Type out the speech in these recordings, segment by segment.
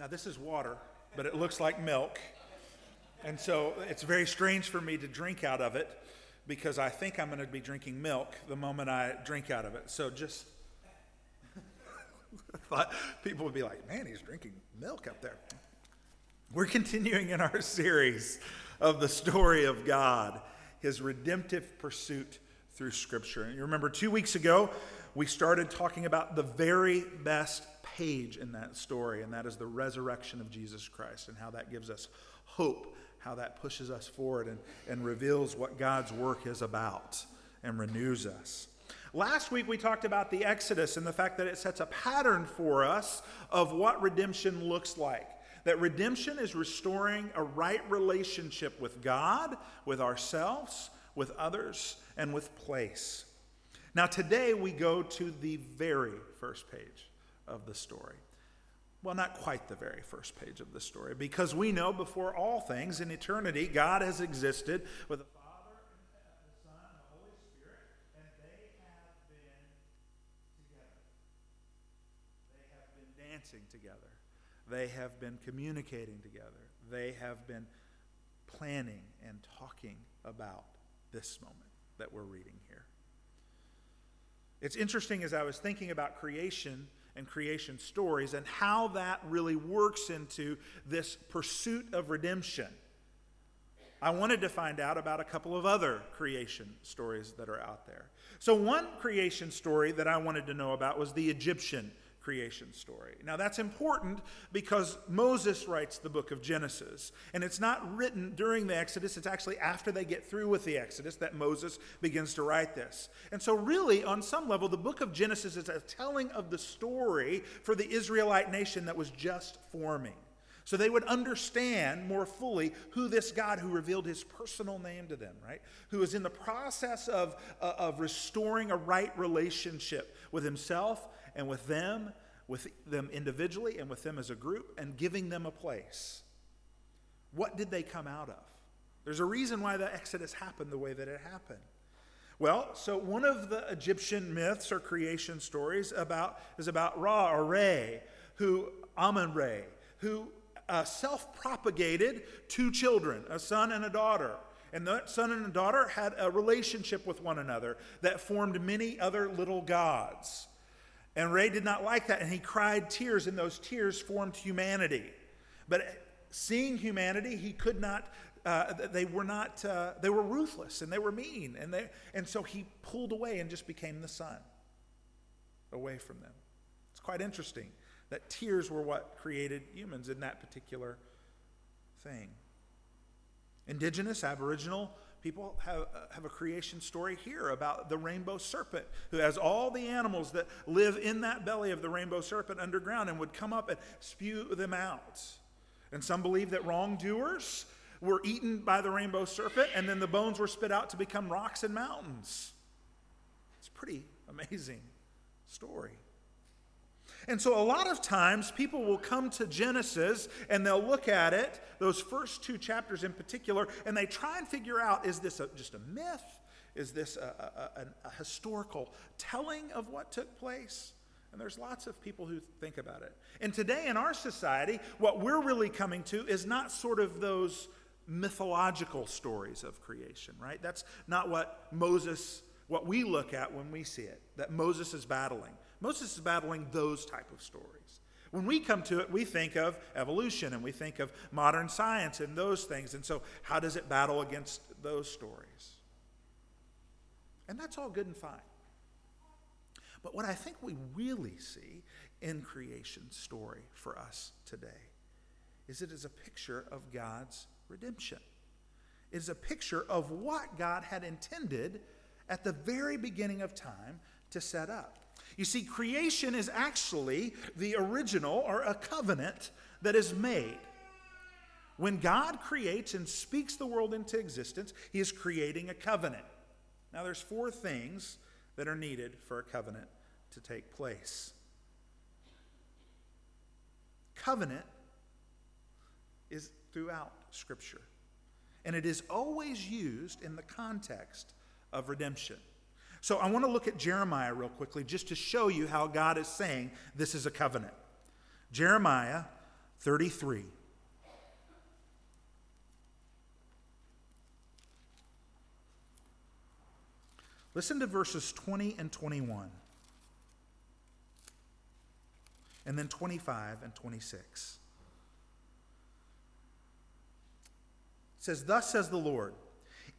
Now, this is water, but it looks like milk. And so it's very strange for me to drink out of it because I think I'm going to be drinking milk the moment I drink out of it. So just thought people would be like, man, he's drinking milk up there. We're continuing in our series of the story of God, his redemptive pursuit through Scripture. And you remember two weeks ago, we started talking about the very best page in that story, and that is the resurrection of Jesus Christ and how that gives us hope, how that pushes us forward and, and reveals what God's work is about and renews us. Last week we talked about the Exodus and the fact that it sets a pattern for us of what redemption looks like. That redemption is restoring a right relationship with God, with ourselves, with others, and with place. Now, today we go to the very first page of the story. Well, not quite the very first page of the story, because we know before all things in eternity, God has existed with the Father, and the Son, and the Holy Spirit, and they have been together. They have been dancing together. They have been communicating together. They have been planning and talking about this moment that we're reading here. It's interesting as I was thinking about creation and creation stories and how that really works into this pursuit of redemption. I wanted to find out about a couple of other creation stories that are out there. So, one creation story that I wanted to know about was the Egyptian creation story. Now, that's important because Moses writes the book of Genesis. And it's not written during the Exodus, it's actually after they get through with the Exodus that Moses begins to write this. And so, really, on some level, the book of Genesis is a telling of the story for the Israelite nation that was just forming. So they would understand more fully who this God who revealed his personal name to them, right? Who is in the process of, uh, of restoring a right relationship with himself and with them, with them individually and with them as a group, and giving them a place. What did they come out of? There's a reason why the Exodus happened the way that it happened. Well, so one of the Egyptian myths or creation stories about is about Ra or Re, who Amun Re, who uh, self-propagated two children, a son and a daughter. And that sun and daughter had a relationship with one another that formed many other little gods. And Re did not like that, and he cried tears, and those tears formed humanity. But seeing humanity, he could not, uh, they were not, uh, they were ruthless and they were mean. And, they, and so he pulled away and just became the son away from them. It's quite interesting that tears were what created humans in that particular thing. Indigenous, Aboriginal, People have, uh, have a creation story here about the rainbow serpent who has all the animals that live in that belly of the rainbow serpent underground and would come up and spew them out. And some believe that wrongdoers were eaten by the rainbow serpent and then the bones were spit out to become rocks and mountains. It's a pretty amazing story. And so, a lot of times, people will come to Genesis and they'll look at it, those first two chapters in particular, and they try and figure out is this a, just a myth? Is this a, a, a historical telling of what took place? And there's lots of people who think about it. And today in our society, what we're really coming to is not sort of those mythological stories of creation, right? That's not what Moses, what we look at when we see it, that Moses is battling. Moses is battling those type of stories. When we come to it, we think of evolution and we think of modern science and those things. And so, how does it battle against those stories? And that's all good and fine. But what I think we really see in creation story for us today is it is a picture of God's redemption. It is a picture of what God had intended at the very beginning of time to set up. You see, creation is actually the original or a covenant that is made. When God creates and speaks the world into existence, He is creating a covenant. Now, there's four things that are needed for a covenant to take place. Covenant is throughout Scripture, and it is always used in the context of redemption. So I want to look at Jeremiah real quickly just to show you how God is saying this is a covenant. Jeremiah 33. Listen to verses 20 and 21, and then 25 and 26. It says, Thus says the Lord,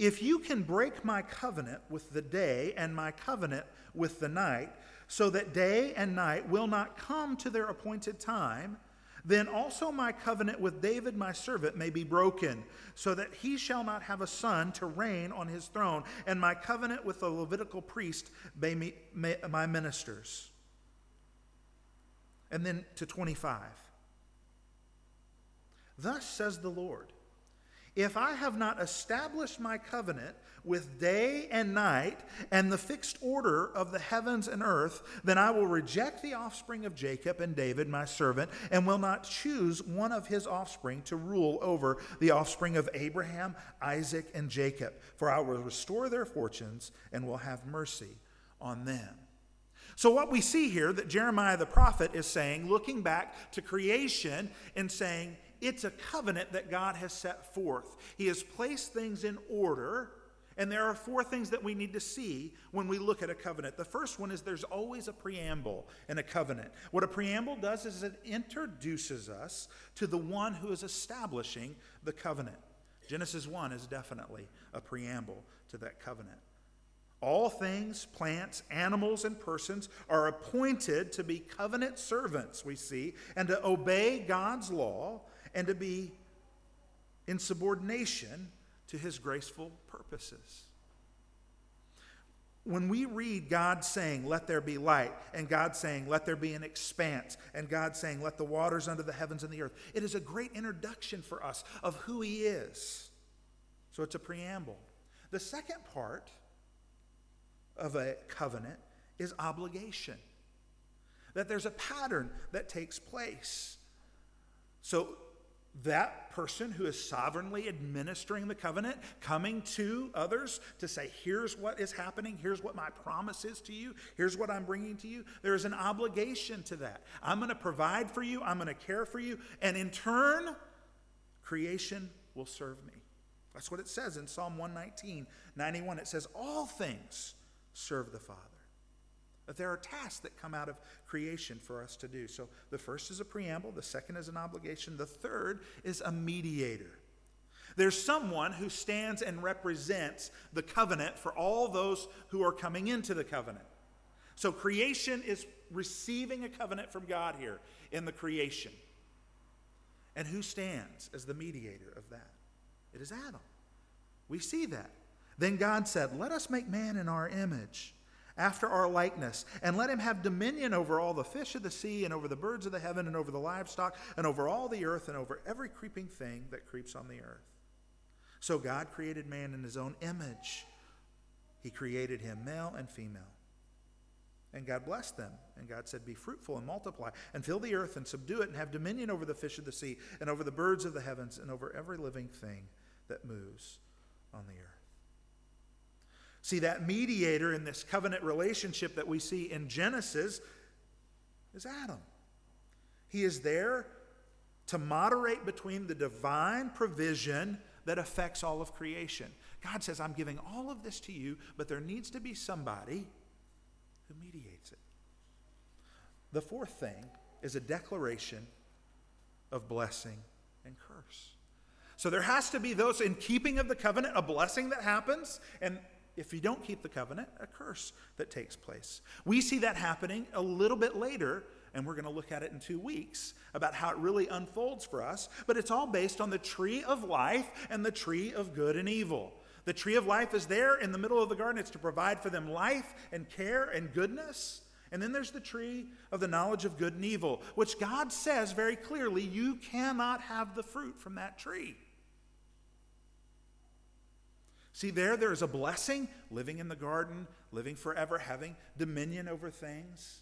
if you can break my covenant with the day and my covenant with the night, so that day and night will not come to their appointed time, then also my covenant with David my servant may be broken, so that he shall not have a son to reign on his throne, and my covenant with the Levitical priest may, me, may my ministers. And then to 25. Thus says the Lord if I have not established my covenant with day and night and the fixed order of the heavens and earth, then I will reject the offspring of Jacob and David, my servant, and will not choose one of his offspring to rule over the offspring of Abraham, Isaac, and Jacob. For I will restore their fortunes and will have mercy on them. So, what we see here that Jeremiah the prophet is saying, looking back to creation and saying, it's a covenant that God has set forth. He has placed things in order, and there are four things that we need to see when we look at a covenant. The first one is there's always a preamble in a covenant. What a preamble does is it introduces us to the one who is establishing the covenant. Genesis 1 is definitely a preamble to that covenant. All things, plants, animals, and persons are appointed to be covenant servants, we see, and to obey God's law and to be in subordination to his graceful purposes. When we read God saying, Let there be light, and God saying, Let there be an expanse, and God saying, Let the waters under the heavens and the earth, it is a great introduction for us of who He is. So it's a preamble. The second part of a covenant is obligation, that there's a pattern that takes place. So that person who is sovereignly administering the covenant coming to others to say, here's what is happening, here's what my promise is to you, here's what I'm bringing to you. There is an obligation to that. I'm going to provide for you, I'm going to care for you, and in turn, creation will serve me. That's what it says in Psalm 119, 91. It says, All things serve the Father. That there are tasks that come out of creation for us to do. So the first is a preamble, the second is an obligation, the third is a mediator. There's someone who stands and represents the covenant for all those who are coming into the covenant. So creation is receiving a covenant from God here in the creation. And who stands as the mediator of that? It is Adam. We see that. Then God said, Let us make man in our image after our likeness, and let him have dominion over all the fish of the sea, and over the birds of the heaven, and over the livestock, and over all the earth, and over every creeping thing that creeps on the earth. So God created man in his own image. He created him male and female. And God blessed them. And God said, Be fruitful and multiply, and fill the earth, and subdue it, and have dominion over the fish of the sea, and over the birds of the heavens, and over every living thing that moves on the earth. See, that mediator in this covenant relationship that we see in Genesis is Adam. He is there to moderate between the divine provision that affects all of creation. God says, I'm giving all of this to you, but there needs to be somebody who mediates it. The fourth thing is a declaration of blessing and curse. So there has to be those in keeping of the covenant, a blessing that happens, and if you don't keep the covenant, a curse that takes place. We see that happening a little bit later, and we're going to look at it in two weeks about how it really unfolds for us. But it's all based on the tree of life and the tree of good and evil. The tree of life is there in the middle of the garden, it's to provide for them life and care and goodness. And then there's the tree of the knowledge of good and evil, which God says very clearly you cannot have the fruit from that tree. See, there, there is a blessing, living in the garden, living forever, having dominion over things.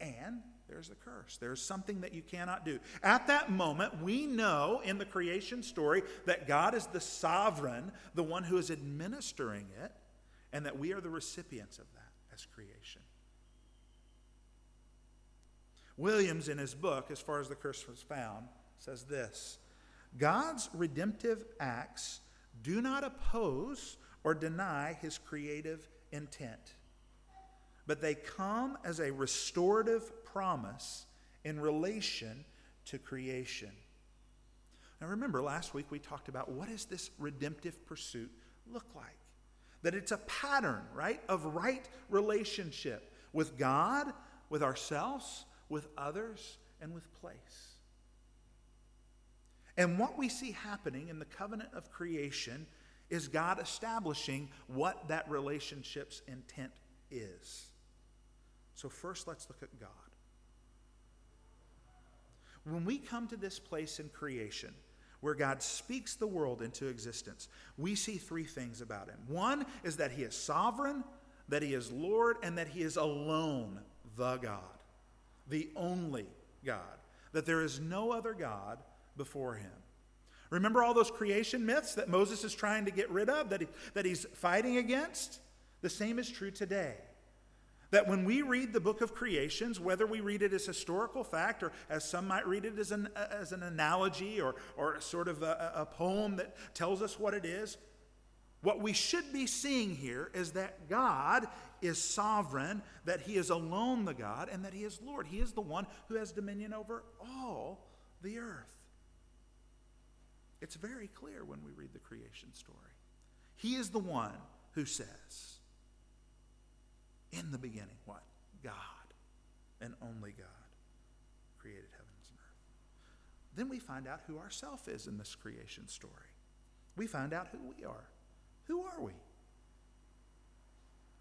And there's a curse. There's something that you cannot do. At that moment, we know in the creation story that God is the sovereign, the one who is administering it, and that we are the recipients of that as creation. Williams, in his book, as far as the curse was found, says this God's redemptive acts do not oppose or deny his creative intent, but they come as a restorative promise in relation to creation. Now, remember, last week we talked about what does this redemptive pursuit look like? That it's a pattern, right, of right relationship with God, with ourselves, with others, and with place. And what we see happening in the covenant of creation is God establishing what that relationship's intent is. So, first, let's look at God. When we come to this place in creation where God speaks the world into existence, we see three things about him. One is that he is sovereign, that he is Lord, and that he is alone the God, the only God, that there is no other God before him. Remember all those creation myths that Moses is trying to get rid of, that, he, that he's fighting against? The same is true today. That when we read the book of creations, whether we read it as historical fact or as some might read it as an, as an analogy or, or sort of a, a poem that tells us what it is, what we should be seeing here is that God is sovereign, that He is alone the God, and that He is Lord. He is the one who has dominion over all the earth. It's very clear when we read the creation story. He is the one who says, in the beginning, what? God, and only God, created heavens and earth. Then we find out who ourself is in this creation story. We find out who we are. Who are we?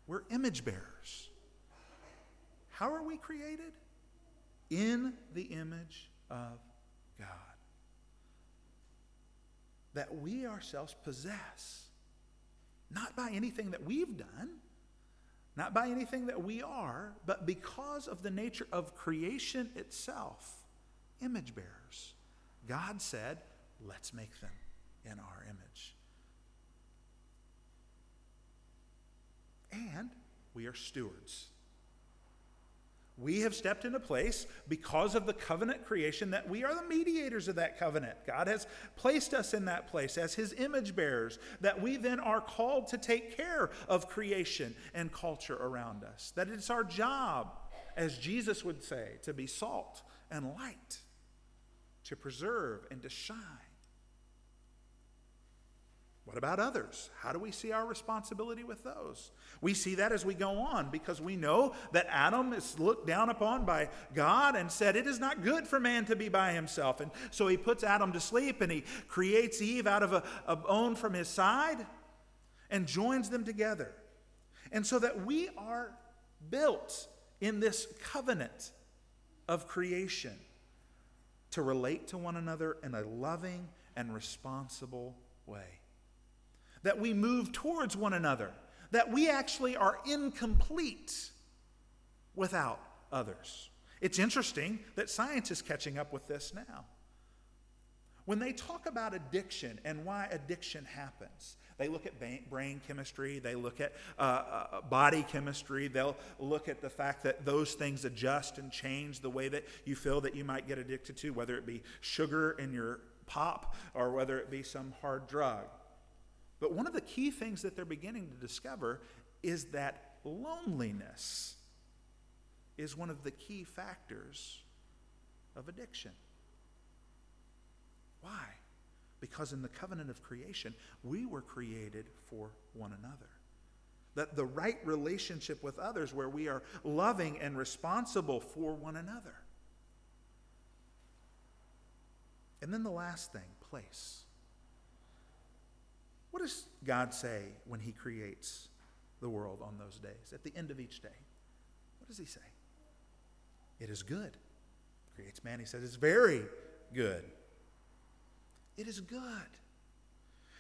We're image bearers. How are we created? In the image of God. That we ourselves possess, not by anything that we've done not by anything that we are, but because of the nature of creation itself, image bearers. God said, let's make them in our image. And we are stewards. We have stepped into place because of the covenant creation that we are the mediators of that covenant. God has placed us in that place as his image bearers, that we then are called to take care of creation and culture around us. That it's our job, as Jesus would say, to be salt and light, to preserve and to shine. What about others? How do we see our responsibility with those? We see that as we go on because we know that Adam is looked down upon by God and said, It is not good for man to be by himself. And so he puts Adam to sleep and he creates Eve out of a, a bone from his side and joins them together. And so that we are built in this covenant of creation to relate to one another in a loving and responsible way that we move towards one another, that we actually are incomplete without others. It's interesting that science is catching up with this now. When they talk about addiction and why addiction happens, they look at brain chemistry, they look at uh, uh, body chemistry, they'll look at the fact that those things adjust and change the way that you feel that you might get addicted to, whether it be sugar in your pop or whether it be some hard drug. But one of the key things that they're beginning to discover is that loneliness is one of the key factors of addiction. Why? Because in the covenant of creation, we were created for one another. That the right relationship with others, where we are loving and responsible for one another. And then the last thing place. What does God say when He creates the world on those days, at the end of each day? What does He say? It is good. Creates man, He says, it's very good. It is good.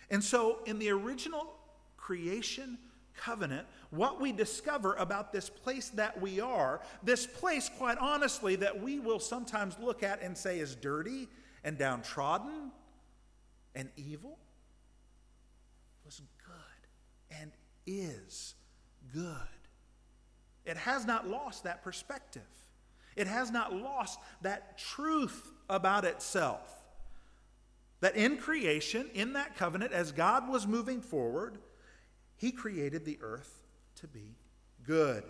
And so, in the original creation covenant, what we discover about this place that we are, this place, quite honestly, that we will sometimes look at and say is dirty and downtrodden and evil, and is good. It has not lost that perspective. It has not lost that truth about itself That in creation, in that covenant, as God was moving forward, He created the earth to be good.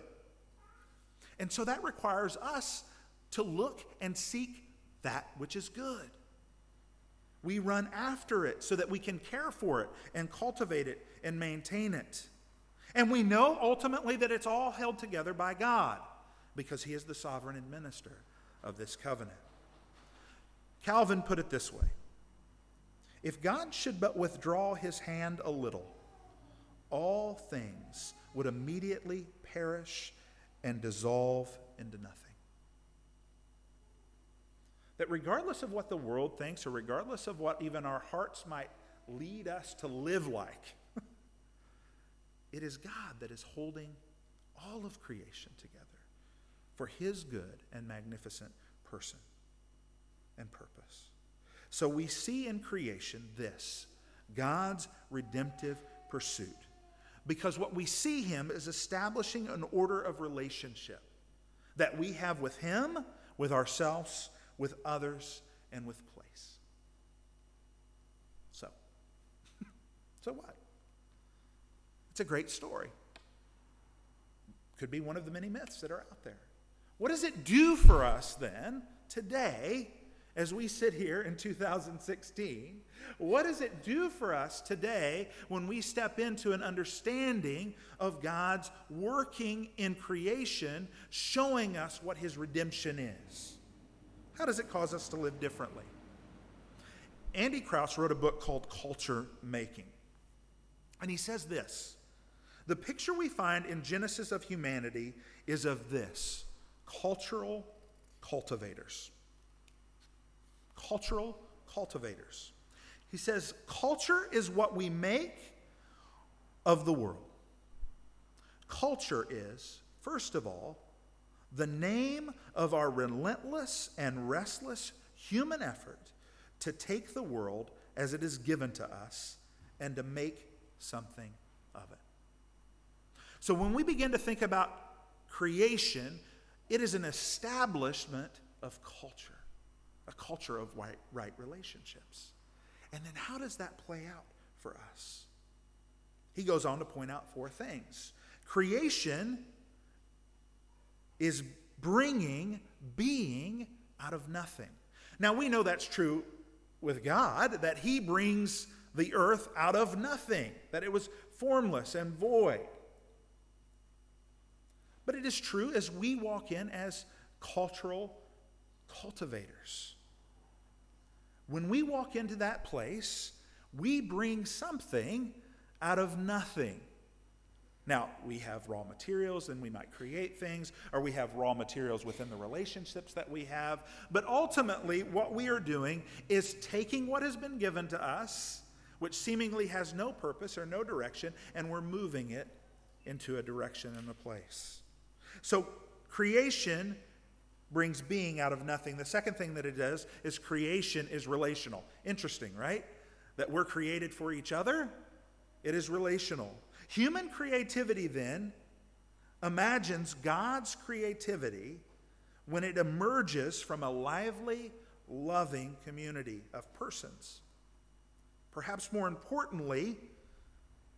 And so that requires us to look and seek that which is good. We run after it so that we can care for it and cultivate it and maintain it. And we know ultimately that it's all held together by God because He is the sovereign administrator of this covenant. Calvin put it this way If God should but withdraw His hand a little, all things would immediately perish and dissolve into nothing. That regardless of what the world thinks, or regardless of what even our hearts might lead us to live like, it is God that is holding all of creation together for his good and magnificent person and purpose. So we see in creation this God's redemptive pursuit. Because what we see him is establishing an order of relationship that we have with him, with ourselves, with others, and with place. So, so what? It's a great story. Could be one of the many myths that are out there. What does it do for us then, today, as we sit here in 2016? What does it do for us today when we step into an understanding of God's working in creation, showing us what His redemption is? How does it cause us to live differently? Andy Crouch wrote a book called Culture Making. And he says this The picture we find in Genesis of humanity is of this cultural cultivators. Cultural cultivators. He says, culture is what we make of the world. Culture is, first of all, the name of our relentless and restless human effort to take the world as it is given to us and to make something of it. So when we begin to think about creation, it is an establishment of culture, a culture of right, right relationships. And then how does that play out for us? He goes on to point out four things. Creation is bringing being out of nothing. Now we know that's true with God, that He brings the earth out of nothing, that it was formless and void. But it is true as we walk in as cultural cultivators. When we walk into that place, we bring something out of nothing. Now, we have raw materials and we might create things, or we have raw materials within the relationships that we have. But ultimately, what we are doing is taking what has been given to us, which seemingly has no purpose or no direction, and we're moving it into a direction and a place. So, creation brings being out of nothing. The second thing that it does is creation is relational. Interesting, right? That we're created for each other, it is relational. Human creativity then imagines God's creativity when it emerges from a lively, loving community of persons. Perhaps more importantly,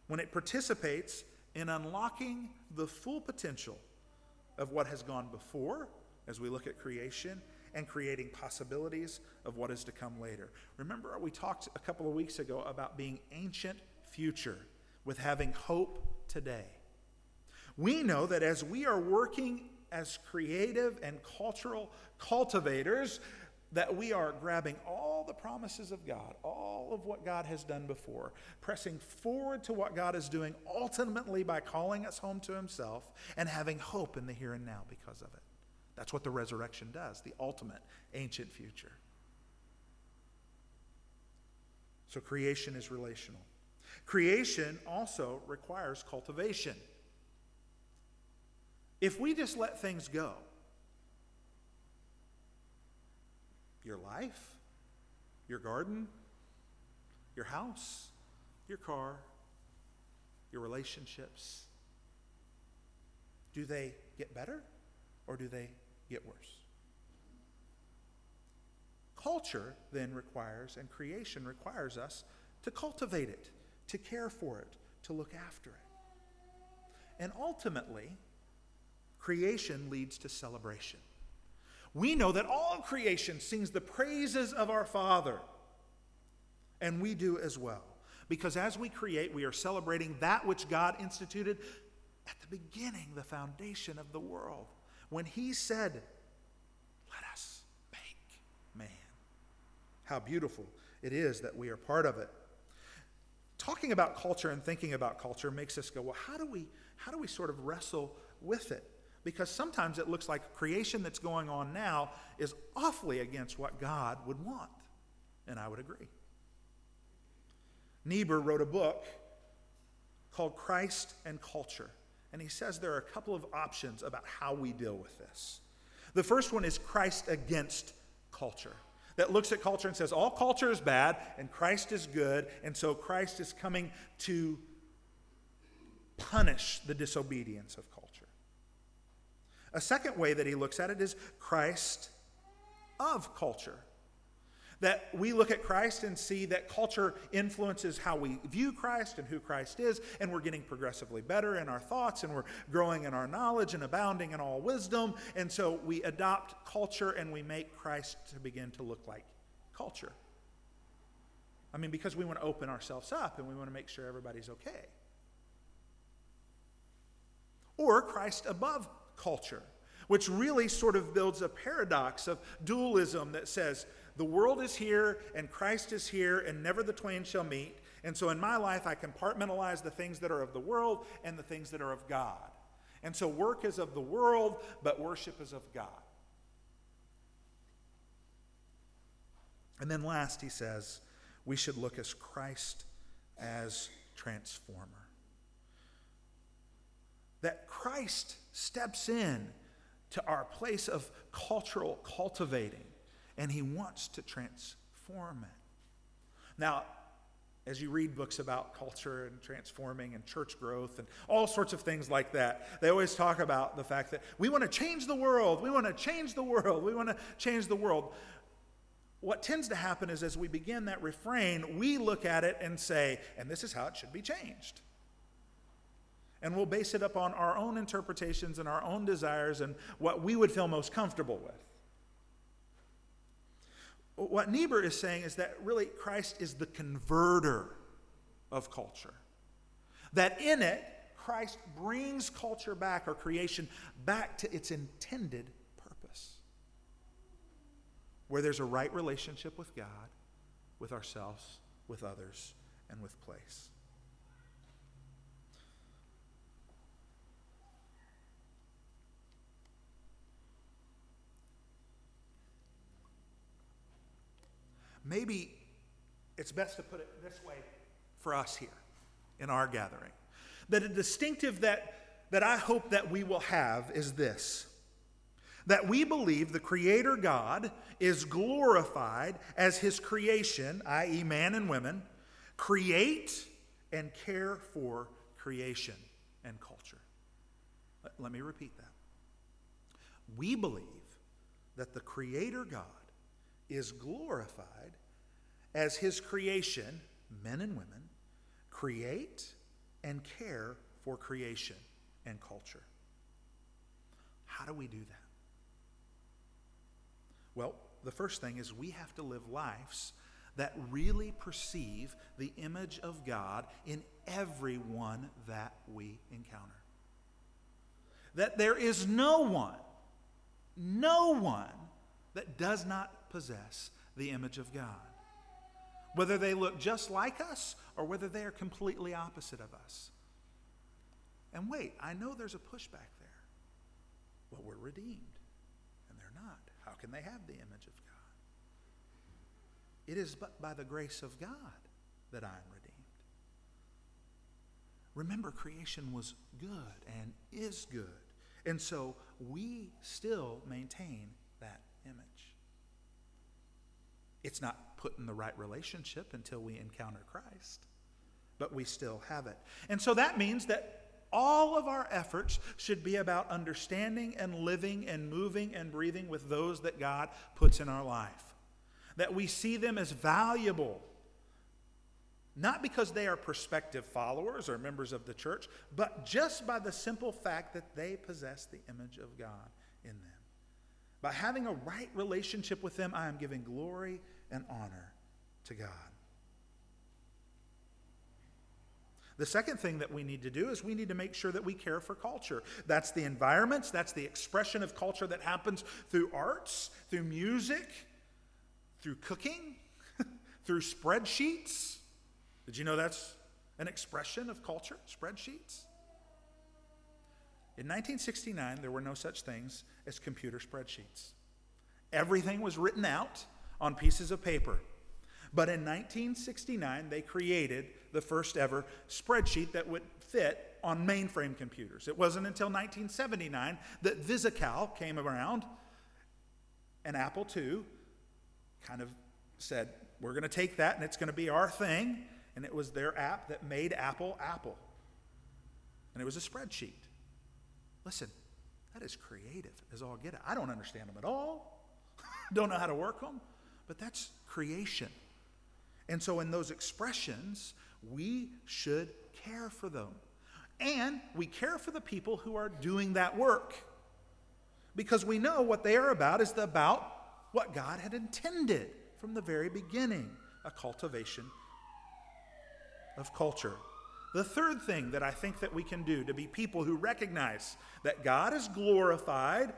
when it participates in unlocking the full potential of what has gone before as we look at creation and creating possibilities of what is to come later. Remember, we talked a couple of weeks ago about being ancient future with having hope today. We know that as we are working as creative and cultural cultivators, that we are grabbing all the promises of God, all of what God has done before, pressing forward to what God is doing ultimately by calling us home to Himself and having hope in the here and now because of it. That's what the resurrection does, the ultimate ancient future. So creation is relational. Creation also requires cultivation. If we just let things go, your life, your garden, your house, your car, your relationships, do they get better or do they get worse? culture then requires, and creation requires us to cultivate it, to care for it, to look after it. And ultimately, creation leads to celebration. We know that all creation sings the praises of our Father, and we do as well. Because as we create, we are celebrating that which God instituted at the beginning, the foundation of the world, when He said, Let us make man. How beautiful it is that we are part of it. Talking about culture and thinking about culture makes us go, well, how do we, how do we sort of wrestle with it? Because sometimes it looks like creation that's going on now is awfully against what God would want. And I would agree. Niebuhr wrote a book called Christ and Culture. And he says there are a couple of options about how we deal with this. The first one is Christ against culture, that looks at culture and says all culture is bad and Christ is good, and so Christ is coming to punish the disobedience of culture. A second way that he looks at it is Christ of culture that we look at Christ and see that culture influences how we view Christ and who Christ is, and we're getting progressively better in our thoughts, and we're growing in our knowledge and abounding in all wisdom. And so we adopt culture and we make Christ to begin to look like culture. I mean, because we want to open ourselves up and we want to make sure everybody's okay. Or Christ above culture, which really sort of builds a paradox of dualism that says, the world is here and Christ is here, and never the twain shall meet. And so in my life, I compartmentalize the things that are of the world and the things that are of God. And so work is of the world, but worship is of God. And then last, he says, we should look as Christ as transformer. That Christ steps in to our place of cultural cultivating and he wants to transform it. Now, as you read books about culture and transforming and church growth and all sorts of things like that, they always talk about the fact that we want to change the world, we want to change the world, we want to change the world. What tends to happen is as we begin that refrain, we look at it and say, and this is how it should be changed. And we'll base it up on our own interpretations and our own desires and what we would feel most comfortable with. What Niebuhr is saying is that really Christ is the converter of culture. That in it, Christ brings culture back or creation back to its intended purpose. Where there's a right relationship with God, with ourselves, with others, and with place. Maybe it's best to put it this way for us here in our gathering. That a distinctive that, that I hope that we will have is this that we believe the Creator God is glorified as His creation, i.e., man and women, create and care for creation and culture. Let, let me repeat that. We believe that the Creator God is glorified as his creation, men and women, create and care for creation and culture. How do we do that? Well, the first thing is we have to live lives that really perceive the image of God in everyone that we encounter. That there is no one, no one that does not possess the image of God. Whether they look just like us or whether they are completely opposite of us. And wait, I know there's a pushback there. Well, we're redeemed, and they're not. How can they have the image of God? It is but by the grace of God that I am redeemed. Remember, creation was good and is good. And so we still maintain that image. It's not put in the right relationship until we encounter Christ, but we still have it. And so that means that all of our efforts should be about understanding and living and moving and breathing with those that God puts in our life. that we see them as valuable, not because they are prospective followers or members of the church, but just by the simple fact that they possess the image of God in them. By having a right relationship with them, I am giving glory and honor to God. The second thing that we need to do is we need to make sure that we care for culture. That's the environments, that's the expression of culture that happens through arts, through music, through cooking, through spreadsheets. Did you know that's an expression of culture? Spreadsheets? In 1969, there were no such things as computer spreadsheets. Everything was written out on pieces of paper. But in 1969, they created the first ever spreadsheet that would fit on mainframe computers. It wasn't until 1979 that VisiCalc came around, and Apple II kind of said, We're going to take that and it's going to be our thing. And it was their app that made Apple Apple. And it was a spreadsheet. Listen, that is creative as all get it. I don't understand them at all, don't know how to work them, but that's creation. And so, in those expressions, we should care for them. And we care for the people who are doing that work because we know what they are about is about what God had intended from the very beginning a cultivation of culture. The third thing that I think that we can do to be people who recognize that God is glorified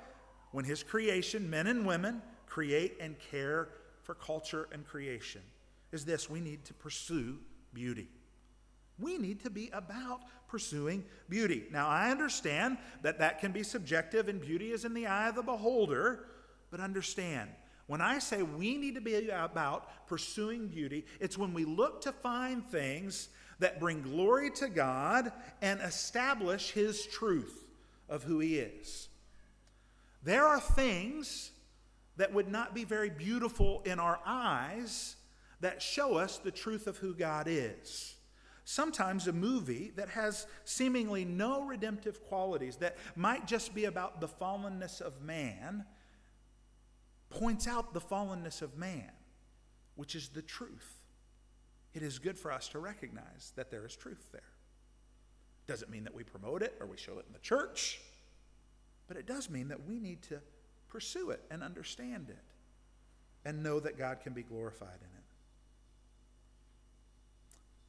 when his creation, men and women, create and care for culture and creation is this we need to pursue beauty. We need to be about pursuing beauty. Now, I understand that that can be subjective and beauty is in the eye of the beholder, but understand when I say we need to be about pursuing beauty, it's when we look to find things that bring glory to God and establish His truth of who He is. There are things that would not be very beautiful in our eyes that show us the truth of who God is. Sometimes a movie that has seemingly no redemptive qualities, that might just be about the fallenness of man, points out the fallenness of man, which is the truth. It is good for us to recognize that there is truth there. Doesn't mean that we promote it or we show it in the church, but it does mean that we need to pursue it and understand it and know that God can be glorified in it.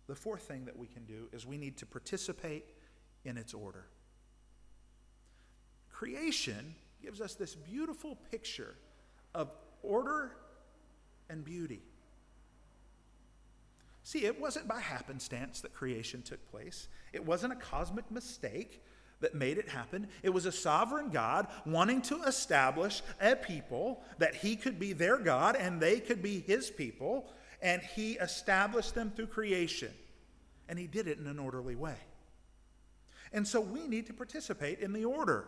The fourth thing that we can do is we need to participate in its order. Creation gives us this beautiful picture of order and beauty. See, it wasn't by happenstance that creation took place. It wasn't a cosmic mistake that made it happen. It was a sovereign God wanting to establish a people that he could be their God and they could be his people and he established them through creation. And he did it in an orderly way. And so we need to participate in the order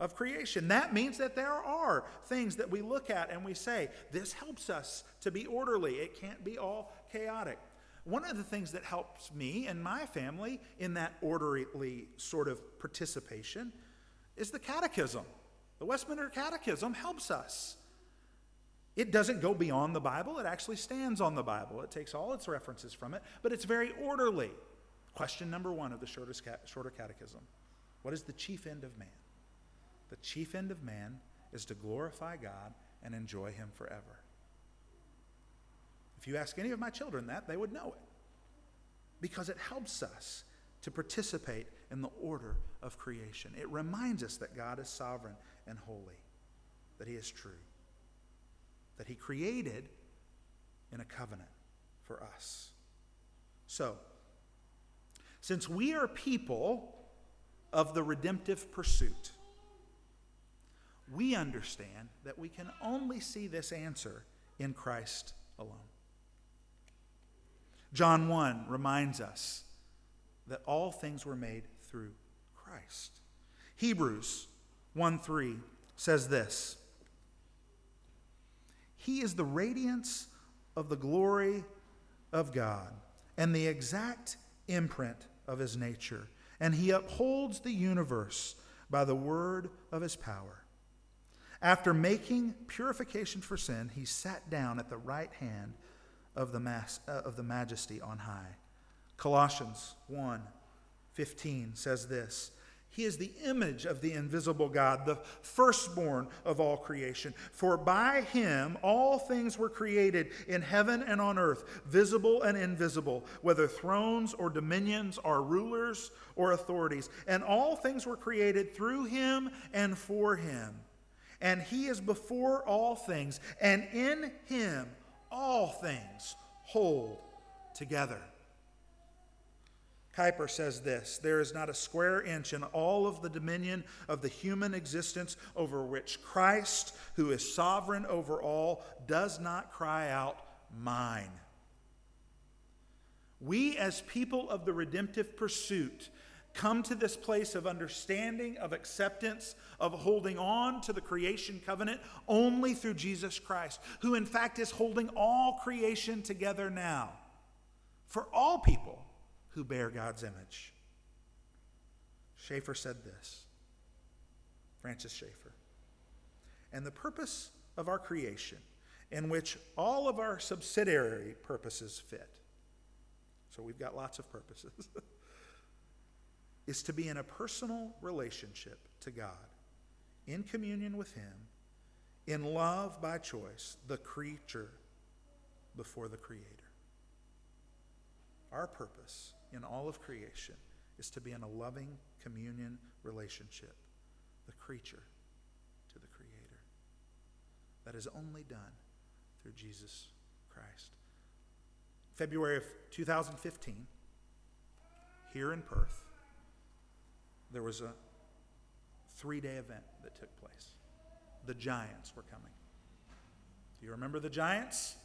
of creation. That means that there are things that we look at and we say, this helps us to be orderly. It can't be all chaotic. One of the things that helps me and my family in that orderly sort of participation is the catechism. The Westminster Catechism helps us it doesn't go beyond the Bible, it actually stands on the Bible. It takes all its references from it, but it's very orderly. Question number one of the shortest shorter catechism What is the chief end of man? The chief end of man is to glorify God and enjoy Him forever. If you ask any of my children that, they would know it. Because it helps us to participate in the order of creation. It reminds us that God is sovereign and holy, that He is true that He created in a covenant for us. So, since we are people of the redemptive pursuit, we understand that we can only see this answer in Christ alone. John 1 reminds us that all things were made through Christ. Hebrews 1 3 says this he is the radiance of the glory of God and the exact imprint of his nature. And he upholds the universe by the word of his power. After making purification for sin, he sat down at the right hand of the, mas- uh, of the majesty on high. Colossians 1 15 says this He is the image of the invisible God, the firstborn of all creation. For by him all things were created in heaven and on earth, visible and invisible, whether thrones or dominions or rulers or authorities. And all things were created through him and for him and he is before all things, and in him all things hold together. Kuyper says this There is not a square inch in all of the dominion of the human existence over which Christ, who is sovereign over all, does not cry out, Mine. We, as people of the redemptive pursuit, come to this place of understanding, of acceptance, of holding on to the creation covenant only through Jesus Christ, who in fact is holding all creation together now for all people who bear God's image. Schaeffer said this Francis Schaeffer. And the purpose of our creation, in which all of our subsidiary purposes fit. So we've got lots of purposes. is to be in a personal relationship to God, in communion with Him, in love by choice, the creature before the Creator. Our purpose in all of creation is to be in a loving communion relationship, the creature to the Creator. That is only done through Jesus Christ. February of 2015, here in Perth, there was a three day event that took place. The giants were coming. Do you remember the giants?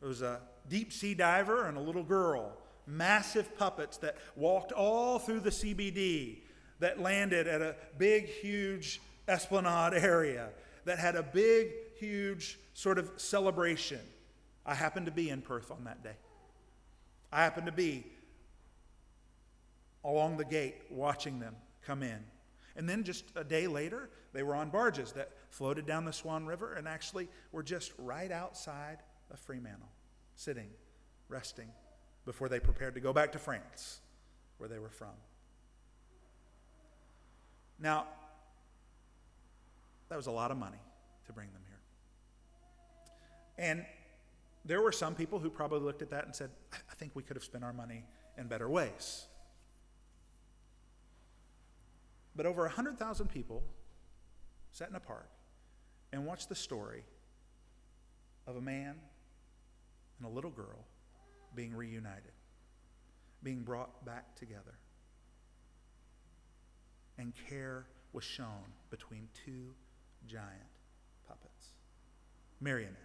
There was a deep sea diver and a little girl, massive puppets that walked all through the CBD, that landed at a big, huge esplanade area, that had a big, huge sort of celebration. I happened to be in Perth on that day. I happened to be along the gate watching them come in. And then just a day later, they were on barges that floated down the Swan River and actually were just right outside of Fremantle, sitting, resting, before they prepared to go back to France, where they were from. Now, that was a lot of money to bring them here. And there were some people who probably looked at that and said, I think we could have spent our money in better ways. But over 100,000 people sat in a park and watched the story of a man and a little girl being reunited, being brought back together. And care was shown between two giant puppets, marionettes.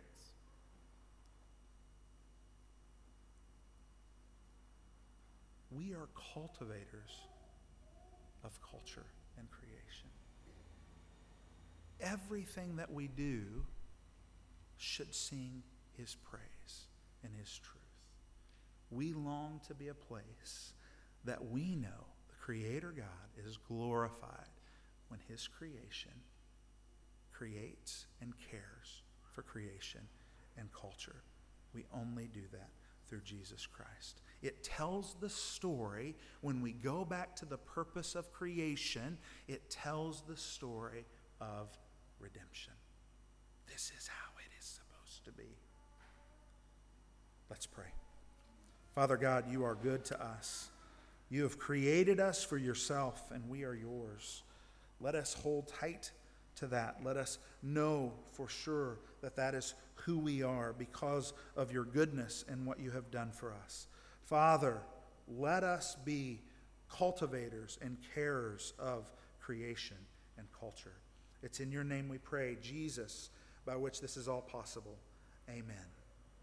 We are cultivators of culture. Everything that we do should sing his praise and his truth. We long to be a place that we know the Creator God is glorified when his creation creates and cares for creation and culture. We only do that through Jesus Christ. It tells the story, when we go back to the purpose of creation, it tells the story of redemption. This is how it is supposed to be. Let's pray. Father God, you are good to us. You have created us for yourself, and we are yours. Let us hold tight to that. Let us know for sure that that is who we are because of your goodness and what you have done for us. Father, let us be cultivators and carers of creation and culture. It's in your name we pray, Jesus, by which this is all possible. Amen.